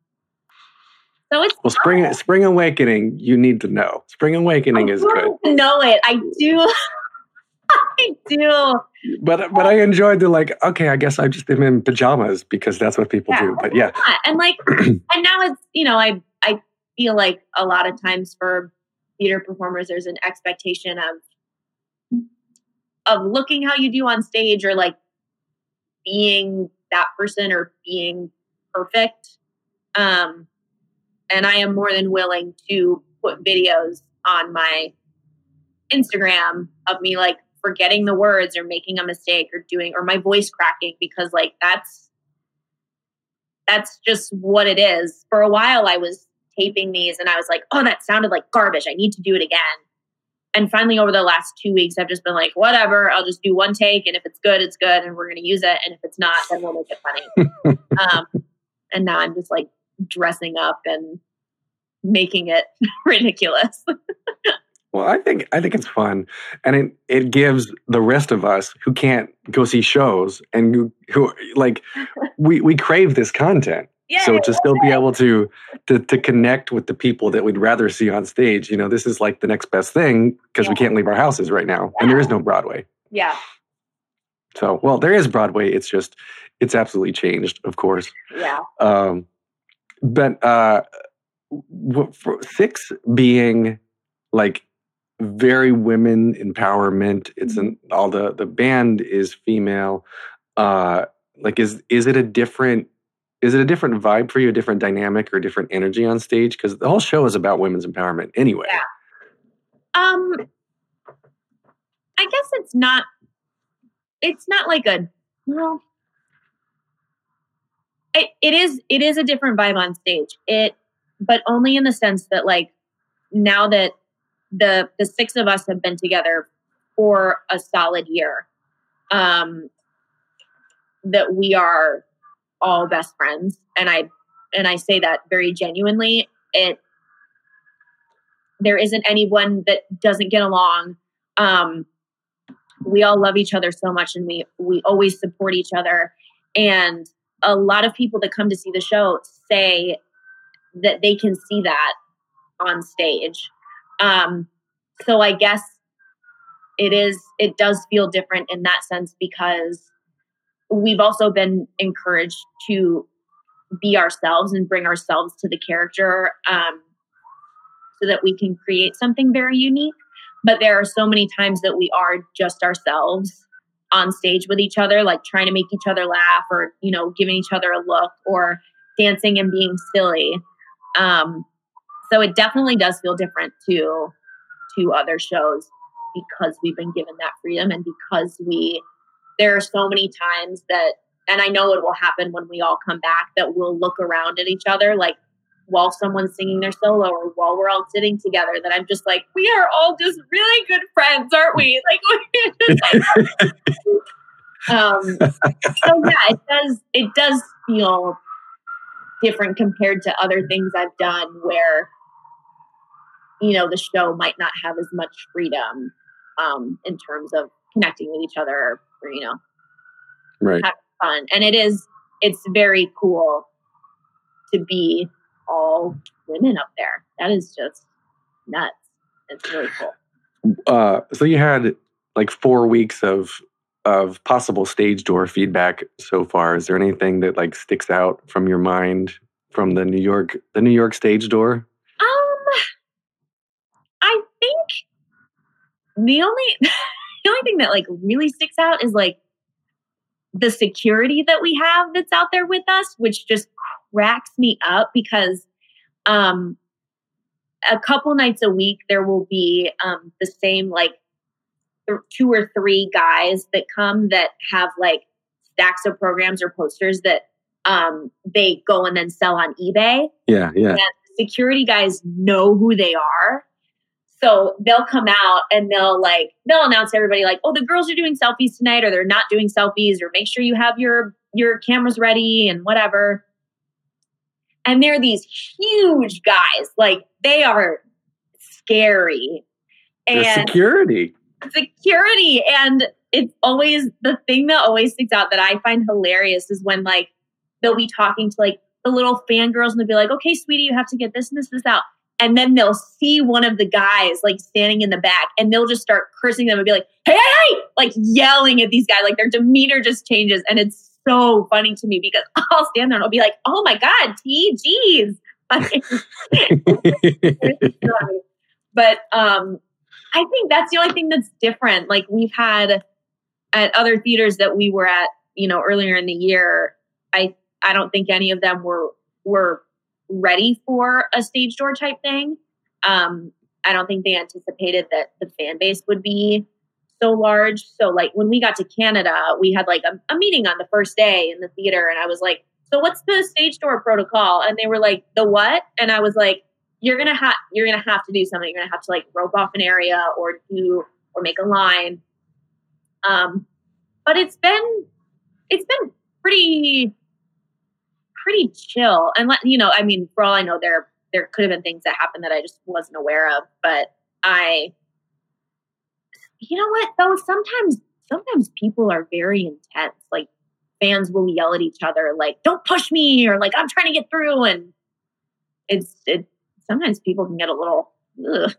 so it's
Well, spring spring awakening, you need to know. Spring awakening
I
is good,
know it. I do. I do.
but but I enjoyed the like. Okay, I guess I just am in pajamas because that's what people
Yeah.
do. But Yeah,
and like and now it's you know i i feel like a lot of times for theater performers there's an expectation of of looking how you do on stage or like being that person or being perfect. Um and i am more than willing to put videos on my instagram of me like forgetting the words or making a mistake or doing or my voice cracking because like that's that's just what it is. For a while i was taping these and i was like oh that sounded like garbage. I need to do it again and finally over the last two weeks i've just been like whatever i'll just do one take and if it's good it's good and we're going to use it and if it's not then we'll make it funny um, and now i'm just like dressing up and making it ridiculous
Well, I think I think it's fun, and it it gives the rest of us who can't go see shows and who, who like we we crave this content.
Yeah
so to still be able to, to to connect with the people that we'd rather see on stage, you know, this is like the next best thing because we can't leave our houses right now, and there is no Broadway.
yeah
So, well, there is Broadway. It's just it's absolutely changed, of course.
yeah
Um, but uh, for six being like very women empowerment. It's an all the the band is female. Uh, like is is it a different is it a different vibe for you, a different dynamic or different energy on stage? Because the whole show is about women's empowerment anyway.
Yeah. Um, I guess it's not. It's not like a well. It, it is it is a different vibe on stage. It, but only in the sense that like now that the the six of us have been together for a solid year, um, that we are all best friends, and I and I say that very genuinely. It there isn't anyone that doesn't get along. Um, we all love each other so much, and we we always support each other. And a lot of people that come to see the show say that they can see that on stage. Um, so I guess it is it does feel different in that sense because we've also been encouraged to be ourselves and bring ourselves to the character. Um, so that we can create something very unique. But there are so many times that we are just ourselves on stage with each other, like trying to make each other laugh or, you know, giving each other a look or dancing and being silly. Um, so it definitely does feel different to to other shows because we've been given that freedom and because we there are so many times that and I know it will happen when we all come back that we'll look around at each other like while someone's singing their solo or while we're all sitting together that I'm just like, we are all just really good friends, aren't we? Like, um, so yeah, it does, it does feel different compared to other things I've done where, you know, the show might not have as much freedom um, in terms of connecting with each other or, you know,
Right.
fun. And it is, it's very cool to be all women up there. That is just nuts. It's really cool.
Uh, so you had like four weeks of of possible stage door feedback so far. Is there anything that like sticks out from your mind from the New York the New York stage door?
Um, I think the only the only thing that like really sticks out is like the security that we have that's out there with us, which just cracks me up because um a couple nights a week there will be um the same like th- two or three guys that come that have like stacks of programs or posters that um they go and then sell on eBay
Yeah, yeah.
security guys know who they are. So they'll come out and they'll like they'll announce everybody like, oh, the girls are doing selfies tonight, or they're not doing selfies, or make sure you have your your cameras ready and whatever. And they're these huge guys, like they are scary. And
security.
security and it's always the thing that always sticks out that i find hilarious is when like they'll be talking to like the little fangirls and they'll be like okay sweetie you have to get this and this this out and then they'll see one of the guys like standing in the back and they'll just start cursing them and be like hey hey hey like yelling at these guys like their demeanor just changes and it's so funny to me because i'll stand there and i'll be like oh my god t geez but um, I think that's the only thing that's different. Like we've had at other theaters that we were at, you know, earlier in the year. I I don't think any of them were were ready for a stage door type thing. Um, I don't think they anticipated that the fan base would be so large. So like when we got to Canada, we had like a, a meeting on the first day in the theater, and I was like, "So what's the stage door protocol?" And they were like, "The what?" And I was like, "You're gonna have you're gonna have to do something. You're gonna have to like rope off an area or do or make a line." Um, but it's been it's been pretty pretty chill, and let you know. I mean, for all I know, there there could have been things that happened that I just wasn't aware of, but I you know what though sometimes sometimes people are very intense like fans will yell at each other like don't push me or like i'm trying to get through and it's it sometimes people can get a little ugh,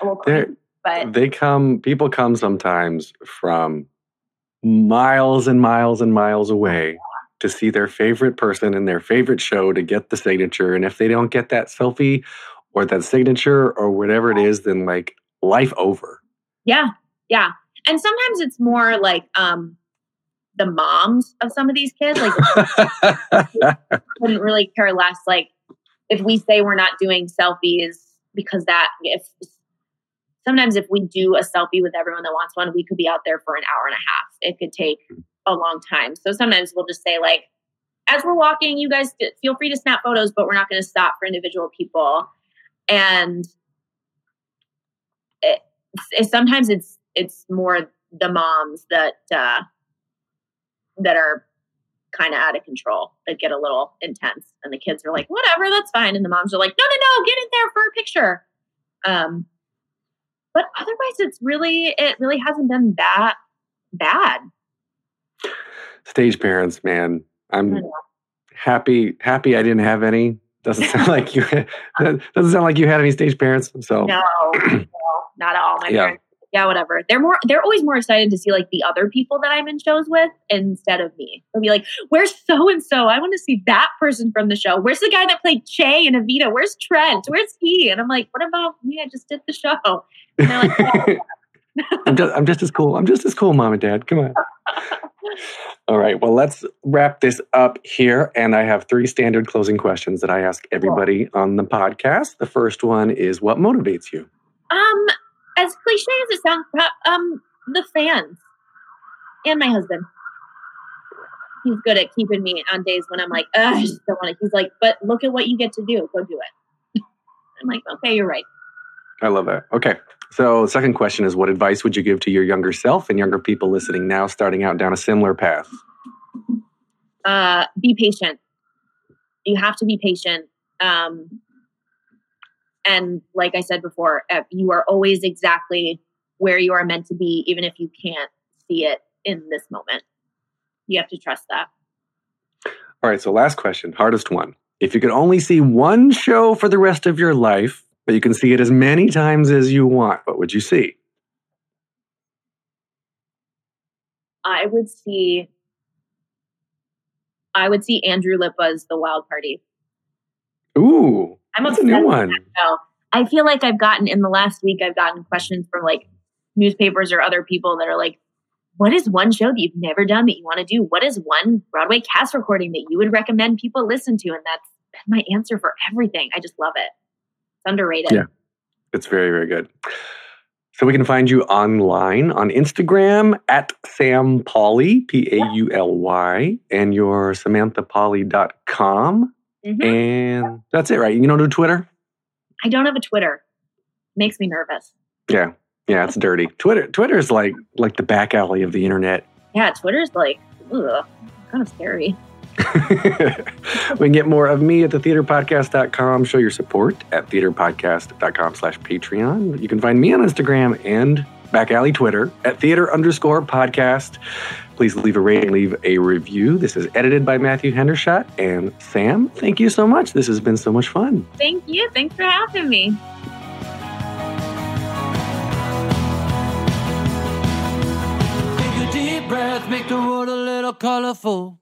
a little crazy, but
they come people come sometimes from miles and miles and miles away to see their favorite person in their favorite show to get the signature and if they don't get that selfie or that signature or whatever it is then like life over.
Yeah yeah. And sometimes it's more like um the moms of some of these kids like couldn't really care less like if we say we're not doing selfies because that if sometimes if we do a selfie with everyone that wants one we could be out there for an hour and a half. It could take a long time. So sometimes we'll just say like as we're walking you guys feel free to snap photos but we're not going to stop for individual people. And it, it, sometimes it's it's more the moms that uh that are kind of out of control that get a little intense and the kids are like whatever that's fine. And the moms are like no no no get in there for a picture. Um but otherwise it's really it really hasn't been that bad
stage parents man i'm happy happy i didn't have any. Doesn't sound like you doesn't sound like you had any stage parents so
no, no not at all my
Yeah.
parents yeah whatever. They're more they're always more excited to see like the other people that i'm in shows with instead of me. They'll be like where's so and so i want to see that person from the show. Where's the guy that played che and evita? Where's trent? Where's he? And i'm like what about me? I just did the show. And they're like "Oh,
I'm just, I'm just as cool. I'm just as cool, mom and dad. Come on. All right. Well, let's wrap this up here. And I have three standard closing questions that I ask everybody on the podcast. The first one is what motivates you?
Um, as cliche as it sounds, um, the fans and my husband. He's good at keeping me on days when I'm like, I just don't want to. He's like, but look at what you get to do. Go do it. I'm like, okay, you're right.
I love that. Okay. So, second question is what advice would you give to your younger self and younger people listening now, starting out down a similar path?
Uh, be patient. You have to be patient. Um, and like I said before, uh, you are always exactly where you are meant to be, even if you can't see it in this moment. You have to trust that.
All right. So, last question, hardest one. If you could only see one show for the rest of your life, but you can see it as many times as you want, what would you see?
I would see I would see Andrew Lippa's The Wild Party.
Ooh,
I'm
that's a new
with
one.
that show. I feel like I've gotten in the last week I've gotten questions from like newspapers or other people that are like, what is one show that you've never done that you want to do? What is one Broadway cast recording that you would recommend people listen to? And that's been my answer for everything. I just love it. It's underrated.
Yeah. It's very, very good. So we can find you online on Instagram at Sam Pauly, P A U L Y, and your SamanthaPauly.com.
Mhm.
And that's it, right? You don't do Twitter?
I don't have a Twitter. Makes me nervous.
Yeah. Yeah, it's dirty. Twitter Twitter is like like the back alley of the internet.
Yeah, Twitter's like, ugh, kind of scary.
we can get more of me at the theaterpodcast.com. Show your support at theaterpodcast.com slash Patreon. You can find me on Instagram and back alley Twitter at theater underscore podcast. Please leave a rating, leave a review. This is edited by Matthew Hendershot and Sam. Thank you so much. This has been so much fun.
Thank you. Thanks for having me.
Take a deep breath, make the world a little colorful.